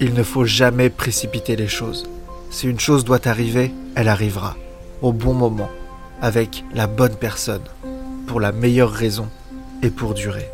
Il ne faut jamais précipiter les choses. Si une chose doit arriver, elle arrivera, au bon moment, avec la bonne personne, pour la meilleure raison et pour durer.